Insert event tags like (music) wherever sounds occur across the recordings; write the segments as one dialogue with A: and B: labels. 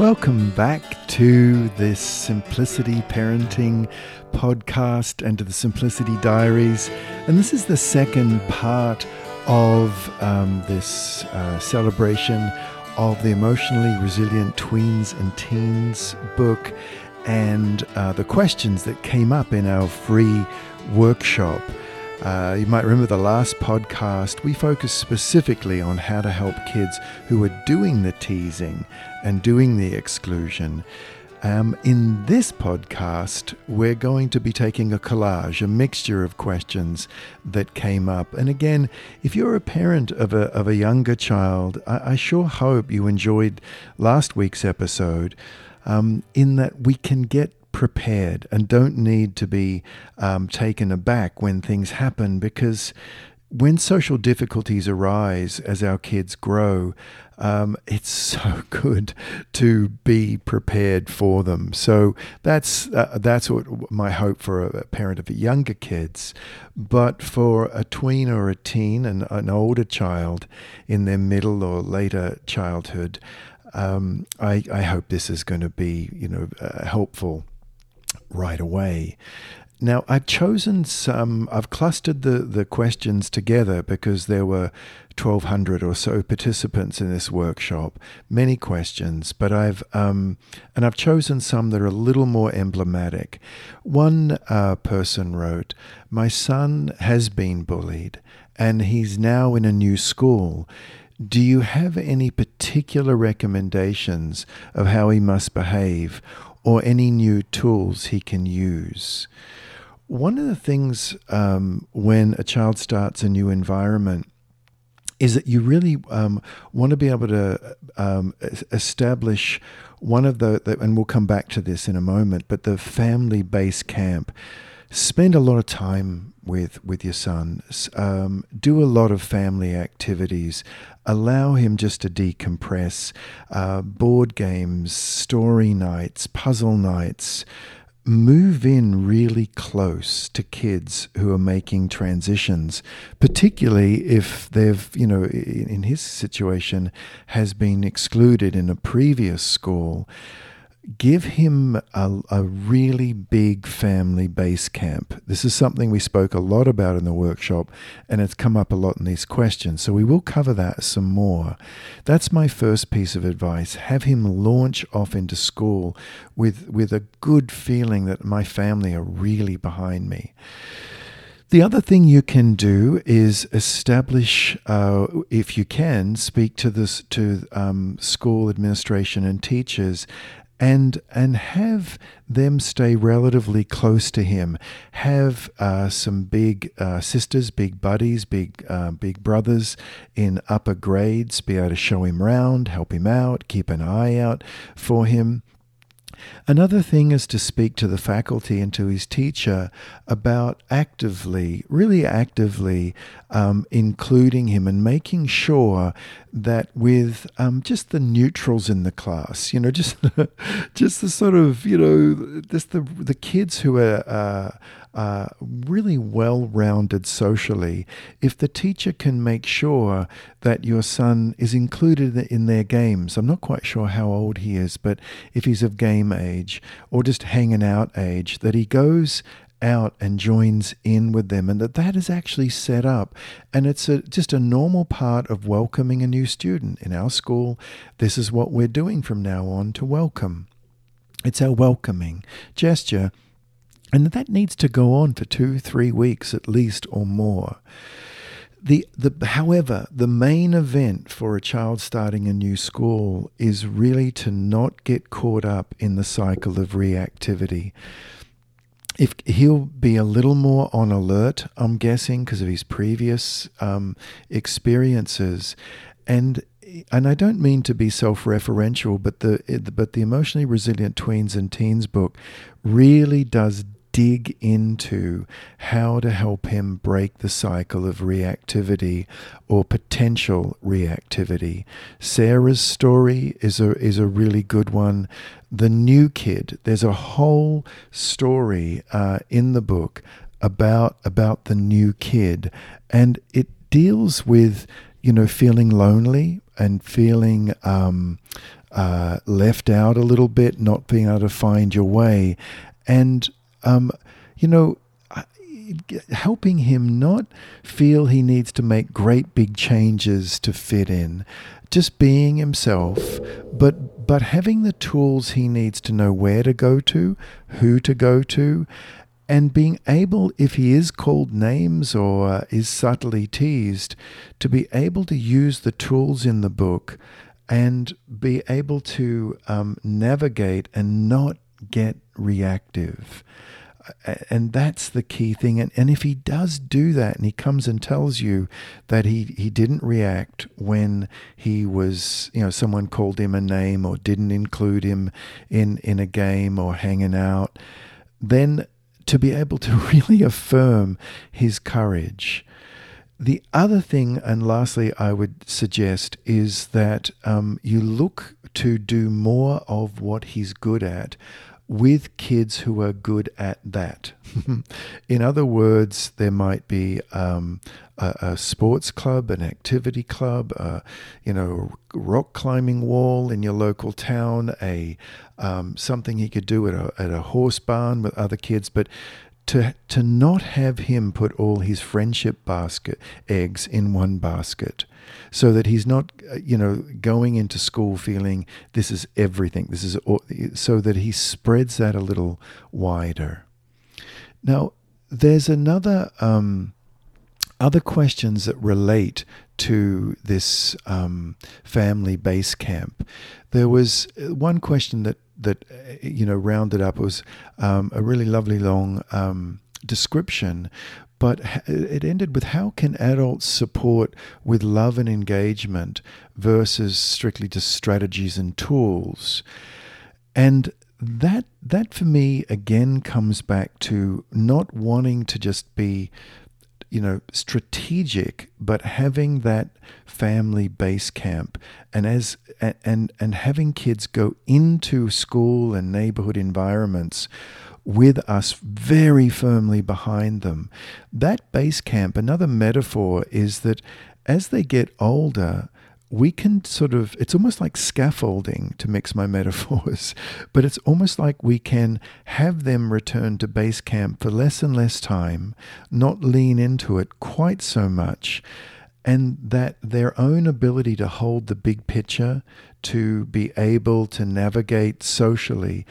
A: Welcome back to this Simplicity Parenting podcast and to the Simplicity Diaries. And this is the second part of um, this uh, celebration of the Emotionally Resilient Tweens and Teens book and uh, the questions that came up in our free workshop. Uh, you might remember the last podcast, we focused specifically on how to help kids who are doing the teasing and doing the exclusion. Um, in this podcast, we're going to be taking a collage, a mixture of questions that came up. And again, if you're a parent of a, of a younger child, I, I sure hope you enjoyed last week's episode um, in that we can get prepared and don't need to be um, taken aback when things happen because when social difficulties arise as our kids grow, um, it's (laughs) so good to be prepared for them. So that's uh, that's what my hope for a parent of younger kids, but for a tween or a teen and an older child in their middle or later childhood, um, I, I hope this is going to be you know uh, helpful right away. Now, I've chosen some, I've clustered the, the questions together because there were 1,200 or so participants in this workshop, many questions, but I've, um, and I've chosen some that are a little more emblematic. One uh, person wrote, My son has been bullied and he's now in a new school. Do you have any particular recommendations of how he must behave or any new tools he can use? One of the things um, when a child starts a new environment is that you really um, want to be able to um, establish one of the, the, and we'll come back to this in a moment, but the family base camp. Spend a lot of time with with your son. Um, do a lot of family activities. Allow him just to decompress. Uh, board games, story nights, puzzle nights move in really close to kids who are making transitions, particularly if they've, you know, in his situation, has been excluded in a previous school give him a, a, really big family base camp. This is something we spoke a lot about in the workshop, and it's come up a lot in these questions. So we will cover that some more. That's my first piece of advice. Have him launch off into school with, with a good feeling that my family are really behind me. The other thing you can do is establish, uh, if you can, speak to this to um, school administration and teachers and and have them stay relatively close to him. Have uh, some big uh, sisters, big buddies, big uh, big brothers in upper grades. Be able to show him around, help him out, keep an eye out for him. Another thing is to speak to the faculty and to his teacher about actively, really actively um, including him and making sure that with um, just the neutrals in the class, you know, (laughs) just just the sort of, you know, just the the kids who are. Uh, uh, really well rounded socially, if the teacher can make sure that your son is included in their games, I'm not quite sure how old he is, but if he's of game age or just hanging out age, that he goes out and joins in with them and that that is actually set up. And it's a, just a normal part of welcoming a new student. In our school this is what we're doing from now on to welcome. It's our welcoming gesture and that needs to go on for two, three weeks at least or more. The, the, however, the main event for a child starting a new school is really to not get caught up in the cycle of reactivity. If he'll be a little more on alert, I'm guessing, because of his previous um, experiences, and and I don't mean to be self-referential, but the but the emotionally resilient tweens and teens book really does dig into how to help him break the cycle of reactivity or potential reactivity. Sarah's story is a is a really good one. The new kid, there's a whole story uh, in the book about about the new kid, and it deals with you know feeling lonely and feeling um, uh, left out a little bit, not being able to find your way, and um, you know, helping him not feel he needs to make great big changes to fit in, just being himself, but but having the tools he needs to know where to go to, who to go to, and being able, if he is called names or is subtly teased, to be able to use the tools in the book and be able to um, navigate and not get reactive. And that's the key thing. And, and if he does do that and he comes and tells you that he, he didn't react when he was, you know, someone called him a name or didn't include him in, in a game or hanging out, then to be able to (laughs) really affirm his courage. The other thing, and lastly, I would suggest is that um, you look to do more of what he's good at with kids who are good at that. (laughs) In other words, there might be um, a, a, sports club, an activity club, a, you know, rock climbing wall in your local town, a um, something he could do at a, at a horse barn with other kids, but to to not have him put all his friendship basket eggs in one basket so that he's not, uh, you know, going into school feeling this is everything. This is so that he spreads that a little wider. Now, there's another um, other questions that relate to this um, family base camp. There was uh, one question that that uh, you know rounded up was um, a really lovely long um, description but it ended with how can adults support with love and engagement versus strictly just strategies and tools? And that that for me again comes back to not wanting to just be you know strategic but having that family base camp. And as and and having kids go into school and neighborhood environments with us very firmly behind them. That base camp, another metaphor is that as they get older, we can sort of, it's almost like scaffolding to mix my (laughs) metaphors, but it's almost like we can have them return to base camp for less and less time, not lean into it quite so much, and that their own ability to hold the big picture, to be able to navigate socially,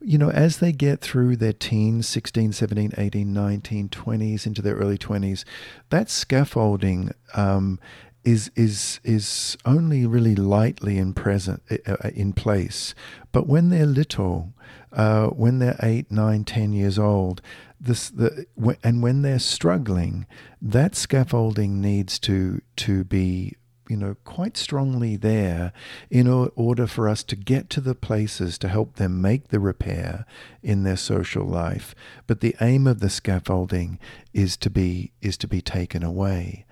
A: you know, as they get through their teens, 16, 17, 18, 19, 20s, into their early 20s, that scaffolding um, is is is only really lightly in present uh, uh, in place. But when they're little, uh, when they're eight, nine, ten years old, this the and when they're struggling, that scaffolding needs to to be you know, quite strongly there in order for us to get to the places to help them make the repair in their social life. But the aim of the scaffolding is to be is to be taken away.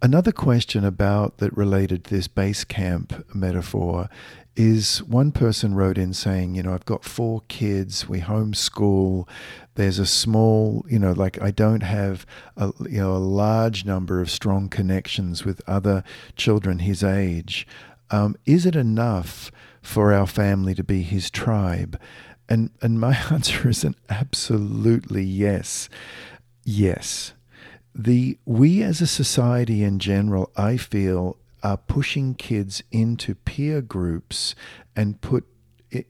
A: Another question about that related to this base camp metaphor is one person wrote in saying, you know, I've got four kids, we homeschool, there's a small, you know, like I don't have a, you know, a large number of strong connections with other children his age. Um, is it enough for our family to be his tribe? And, and my (laughs) answer is an absolutely yes. Yes. The, we as a society in general, I feel, are pushing kids into peer groups and put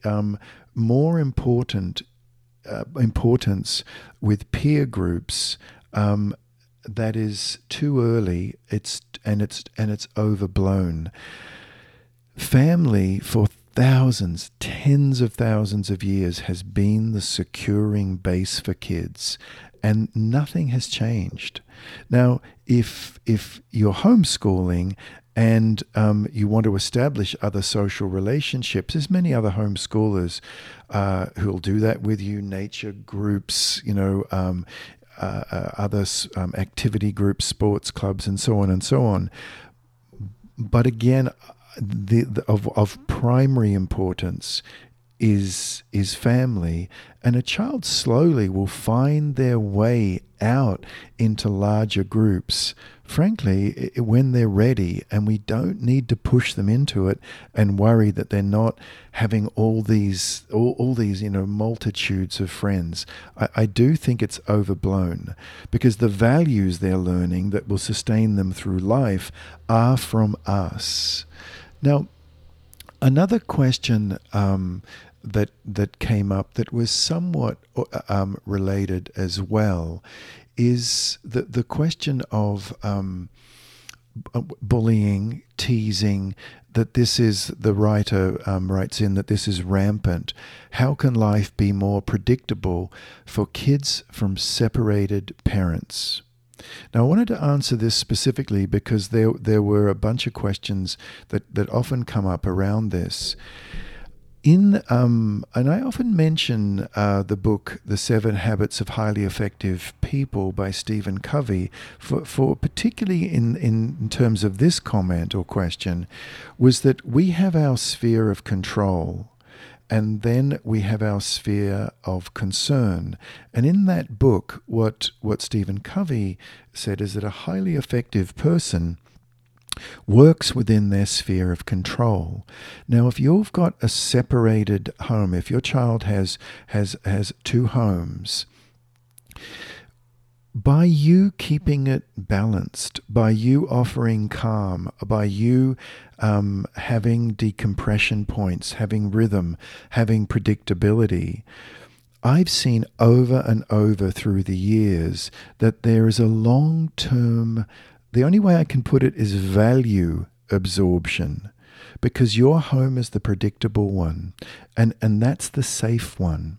A: um, more important uh, importance with peer groups um, that is too early. It's and it's and it's overblown. Family for thousands, tens of thousands of years has been the securing base for kids, and nothing has changed. Now, if if you're homeschooling and um, you want to establish other social relationships. There's many other homeschoolers uh, who'll do that with you, nature groups, you know, um, uh, uh, other um, activity groups, sports clubs, and so on and so on. But again, the, the, of, of primary importance is is family and a child slowly will find their way out into larger groups. Frankly when they're ready and we don't need to push them into it and worry that they're not having all these all, all these you know multitudes of friends. I, I do think it's overblown because the values they're learning that will sustain them through life are from us. Now Another question um, that that came up that was somewhat uh, um, related as well is the the question of um, bullying, teasing. That this is the writer um, writes in that this is rampant. How can life be more predictable for kids from separated parents? Now, I wanted to answer this specifically because there there were a bunch of questions that, that often come up around this. In um, and I often mention uh, the book "The Seven Habits of Highly Effective People" by Stephen Covey for, for particularly in, in terms of this comment or question, was that we have our sphere of control and then we have our sphere of concern. And in that book, what, what Stephen Covey said is that a highly effective person works within their sphere of control. Now, if you've got a separated home, if your child has has has two homes, by you keeping it balanced, by you offering calm, by you um, having decompression points, having rhythm, having predictability, I've seen over and over through the years that there is a long term, the only way I can put it is value absorption because your home is the predictable one and, and that's the safe one.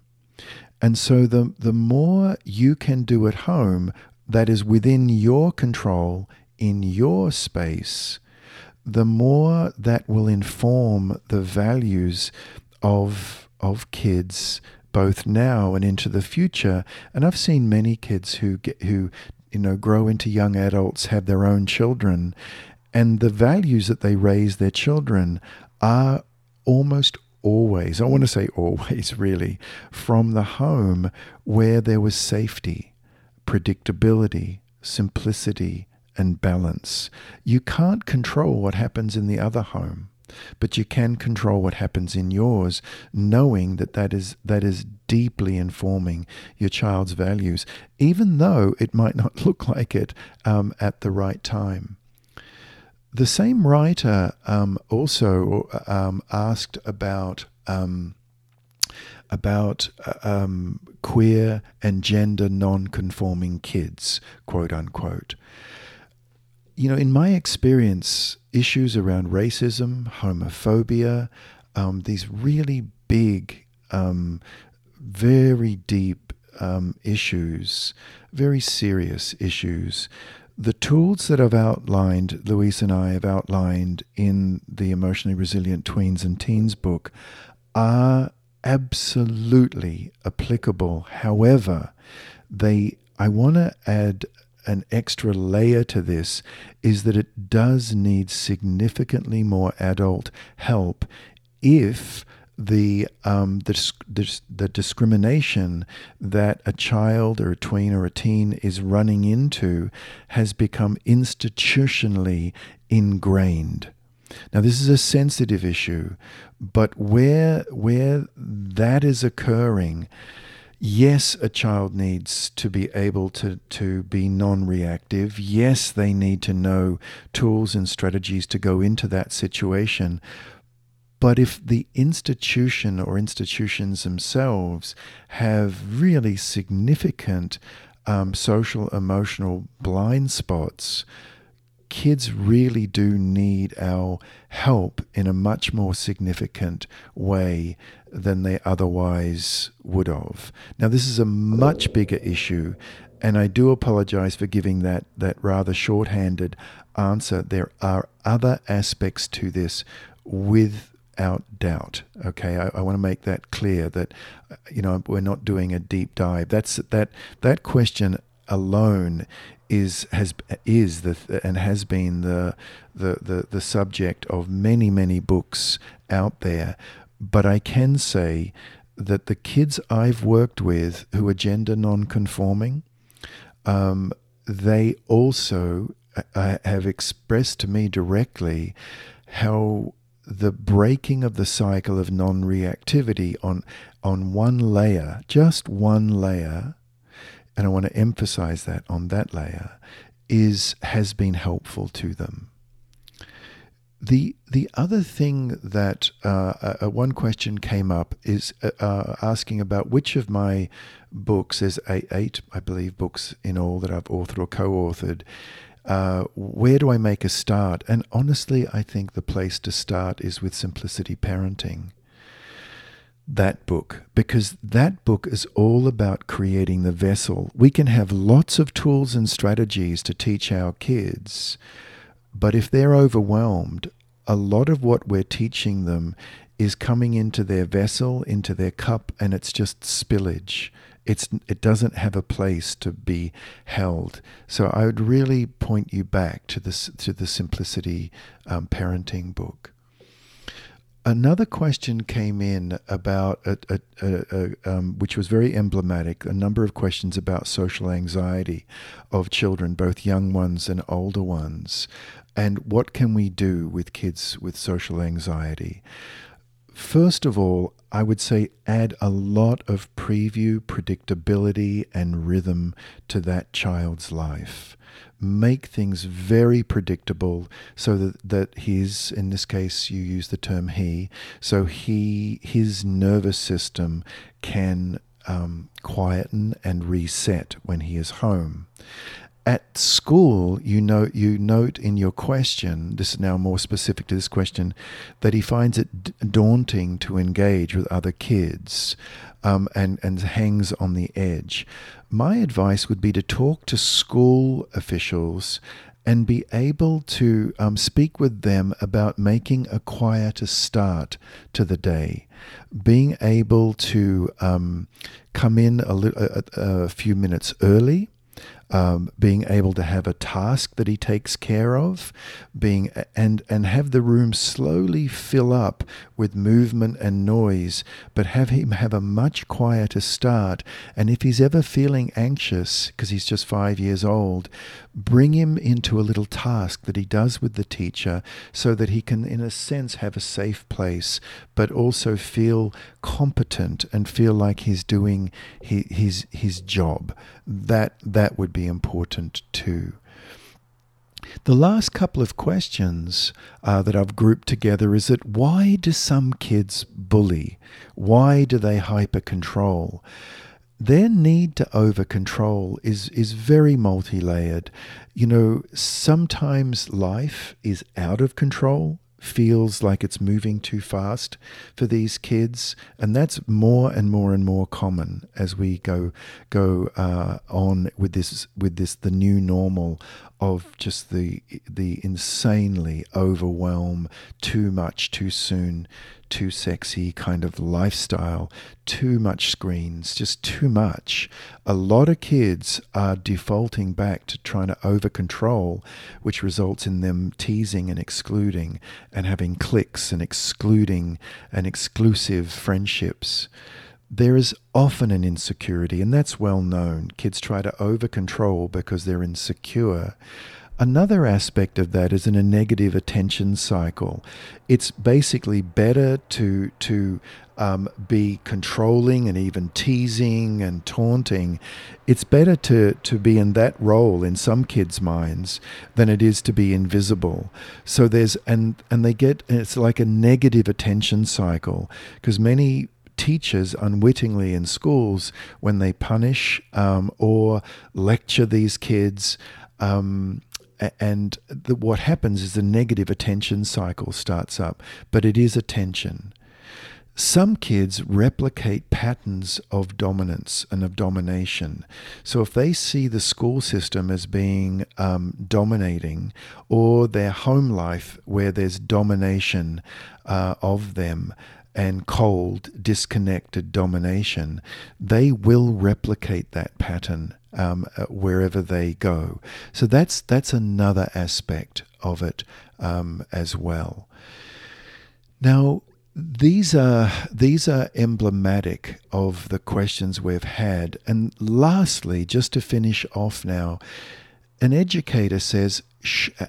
A: And so the, the more you can do at home that is within your control, in your space, the more that will inform the values of, of kids both now and into the future. And I've seen many kids who get, who you know grow into young adults, have their own children, and the values that they raise their children are almost always, I want to say always (laughs) really, from the home where there was safety, predictability, simplicity, and balance. You can't control what happens in the other home, but you can control what happens in yours, knowing that that is, that is deeply informing your child's values, even though it might not (laughs) look like it um, at the right time. The same writer um, also um, asked about um, about uh, um, queer and gender non-conforming kids, quote unquote. You know, in my experience, issues around racism, homophobia, um, these really big, um, very deep issues, very serious issues the tools that I've outlined, Louise and I have outlined in the Emotionally Resilient Tweens and Teens book, are absolutely applicable. However, they I want to add an extra layer to this is that it does need significantly more adult help if the, um, the, the, the discrimination that a child or a tween or a teen is running into has become institutionally ingrained. Now, this is a sensitive issue, but where, where that is occurring, yes, a child needs to be able to, to be non reactive. Yes, they need to know tools and strategies to go into that situation. But if the institution or institutions themselves have really significant um, social emotional blind spots, kids really do need our help in a much more significant way than they otherwise would have. Now, this is a much bigger issue, and I do apologize for giving that, that rather shorthanded answer. There are other aspects to this with without doubt. Okay, I, I want to make that clear that you know we're not doing a deep dive. That's that that question alone is has is the and has been the the the, the subject of many many books out there. but I can say that the kids I've worked with who are gender non-conforming, um, they also uh, have expressed to me directly how the breaking of the cycle of non-reactivity on on one layer, just one layer, and I want to emphasize that on that layer, is has been helpful to them. The the other thing that uh, uh, one question came up is uh, uh asking about which of my books, there's eight, eight, I believe, books in all that I've authored or co-authored. Uh, where do I make a start? And honestly, I think the place to start is with Simplicity Parenting that book because that book is all about creating the vessel. We can have lots of tools and strategies to teach our kids, but if they're overwhelmed, a lot of what we're teaching them is coming into their vessel, into their cup, and it's just spillage. It's, it doesn't have a place to be held. So I would really point you back to this to the simplicity um, parenting book. Another question came in about, a, a, a, um, which was very emblematic, a number of questions about social anxiety of children, both young ones and older ones, and what can we do with kids with social anxiety. First of all, I would say add a lot of preview, predictability, and rhythm to that child's life make things very predictable so that, that his, in this case, you use the term he, so he, his nervous system can um, quieten and reset when he is home. At school, you note you note in your question. This is now more specific to this question, that he finds it daunting to engage with other kids, um, and and hangs on the edge. My advice would be to talk to school officials and be able to um, speak with them about making a quieter start to the day, being able to um, come in a, li- a, a few minutes early um, being able to have a task that he takes care of, being and and have the room slowly fill up with movement and noise, but have him have a much quieter start. And if he's ever feeling anxious because he's just five years old, bring him into a little task that he does with the teacher, so that he can, in a sense, have a safe place, but also feel competent and feel like he's doing his his, his job. That that would be important too. The last couple of questions uh, that I've grouped together is that why do some kids bully? Why do they hyper control? Their need to over control is, is very multi layered. You know, sometimes life is out of control feels like it's moving too fast for these kids, and that's more and more and more common as we go go uh, on with this with this the new normal of just the the insanely overwhelm too much too soon too sexy kind of lifestyle too much screens just too much a lot of kids are defaulting back to trying to over control which results in them teasing and excluding and having cliques and excluding and exclusive friendships there is often an insecurity, and that's well known. Kids try to over control because they're insecure. Another aspect of that is in a negative attention cycle. It's basically better to to um, be controlling and even teasing and taunting. It's better to to be in that role in some kids' minds than it is to be invisible. So there's and and they get it's like a negative attention cycle because many teachers unwittingly in schools when they punish um, or lecture these kids. Um, and the, what happens is a negative attention cycle starts up, but it is attention. Some kids replicate patterns of dominance and of domination. So, if they see the school system as being um, dominating, or their home life where there's domination uh, of them, and cold, disconnected domination, they will replicate that pattern um, uh, wherever they go. So that's that's another aspect of it um, as well. Now, these are these are emblematic of the questions we've had. And lastly, just to finish off now, an educator says,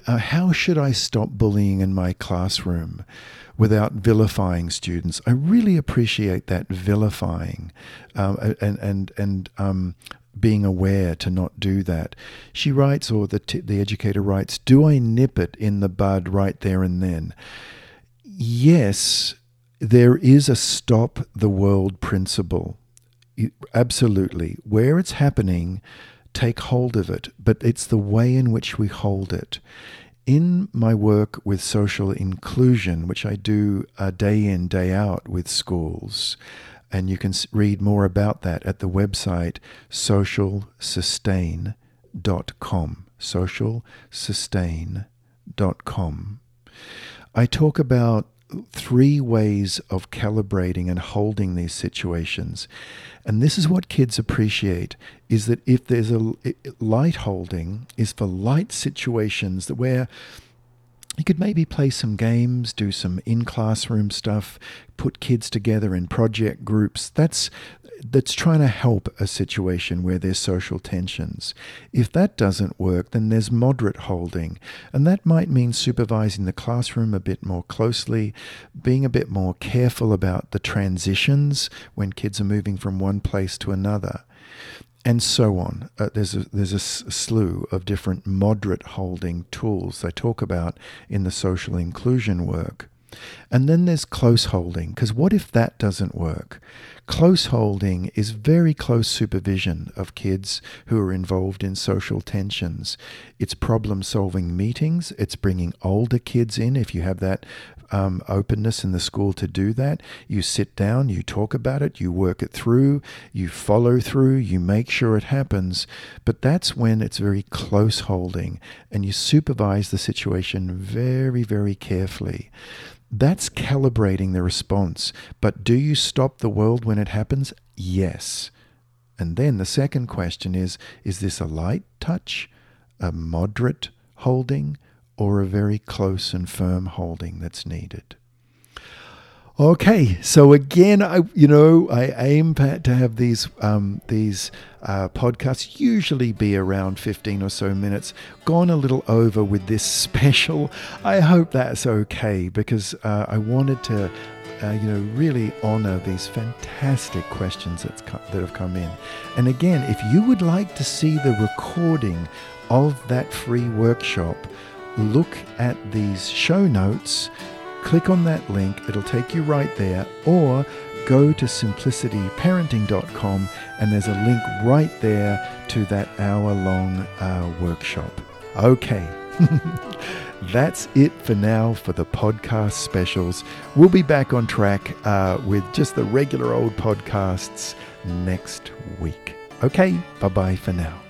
A: uh, "How should I stop bullying in my classroom?" without vilifying students. I really appreciate that vilifying um, and and and um, being aware to not do that. She writes, or the t- the educator writes, "Do I nip it in the bud right there and then?" Yes, there is a stop the world principle. Absolutely, where it's happening, take hold of it, but it's the way in which we hold it in my work with social inclusion, which I do uh, day in, day out with schools, and you can read more about that at the website socialsustain.com. Socialsustain.com. I talk about three ways of calibrating and holding these situations. And this is what kids appreciate is that if there's a light holding is for light situations that where you could maybe play some games, do some in classroom stuff, put kids together in project groups. That's that's trying to help a situation where there's social tensions. If that doesn't work, then there's moderate holding, and that might mean supervising the classroom a bit more closely, being a bit more careful about the transitions when kids are moving from one place to another and so on. Uh, there's a, there's a slew of different moderate holding tools they talk about in the social inclusion work. And then there's close holding, because what if that doesn't work? Close holding is very close supervision of kids who are involved in social tensions. It's problem solving meetings, it's bringing older kids in if you have that um, openness in the school to do that. You sit down, you talk about it, you work it through, you follow through, you make sure it happens. But that's when it's very close holding and you supervise the situation very, very carefully. That's calibrating the response. But do you stop the world when it happens? Yes. And then the second question is is this a light touch, a moderate holding, or a very close and firm holding that's needed? Okay, so again, I you know I aim to have these um, these uh, podcasts usually be around fifteen or so minutes. Gone a little over with this (laughs) special. I hope that's okay because uh, I wanted to. Uh, you know, really honor these fantastic questions that's co- that have come in. And again, if you would like to see the recording of that free workshop, look at these show notes click on that link, it'll take you right there, or go to simplicityparenting.com and there's a link right there to that hour long uh, workshop. Okay. (laughs) That's it for now for the podcast specials. We'll be back on track uh, with just the regular old podcasts next week. Okay, bye bye for now.